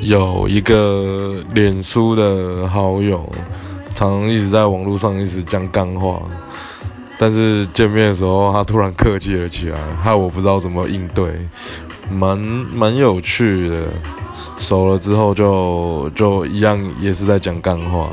有一个脸书的好友常一直在网络上一直讲干话。但是见面的时候他突然客气了起来害我不知道怎么应对蛮蛮有趣的。熟了之后就就一样也是在讲干话。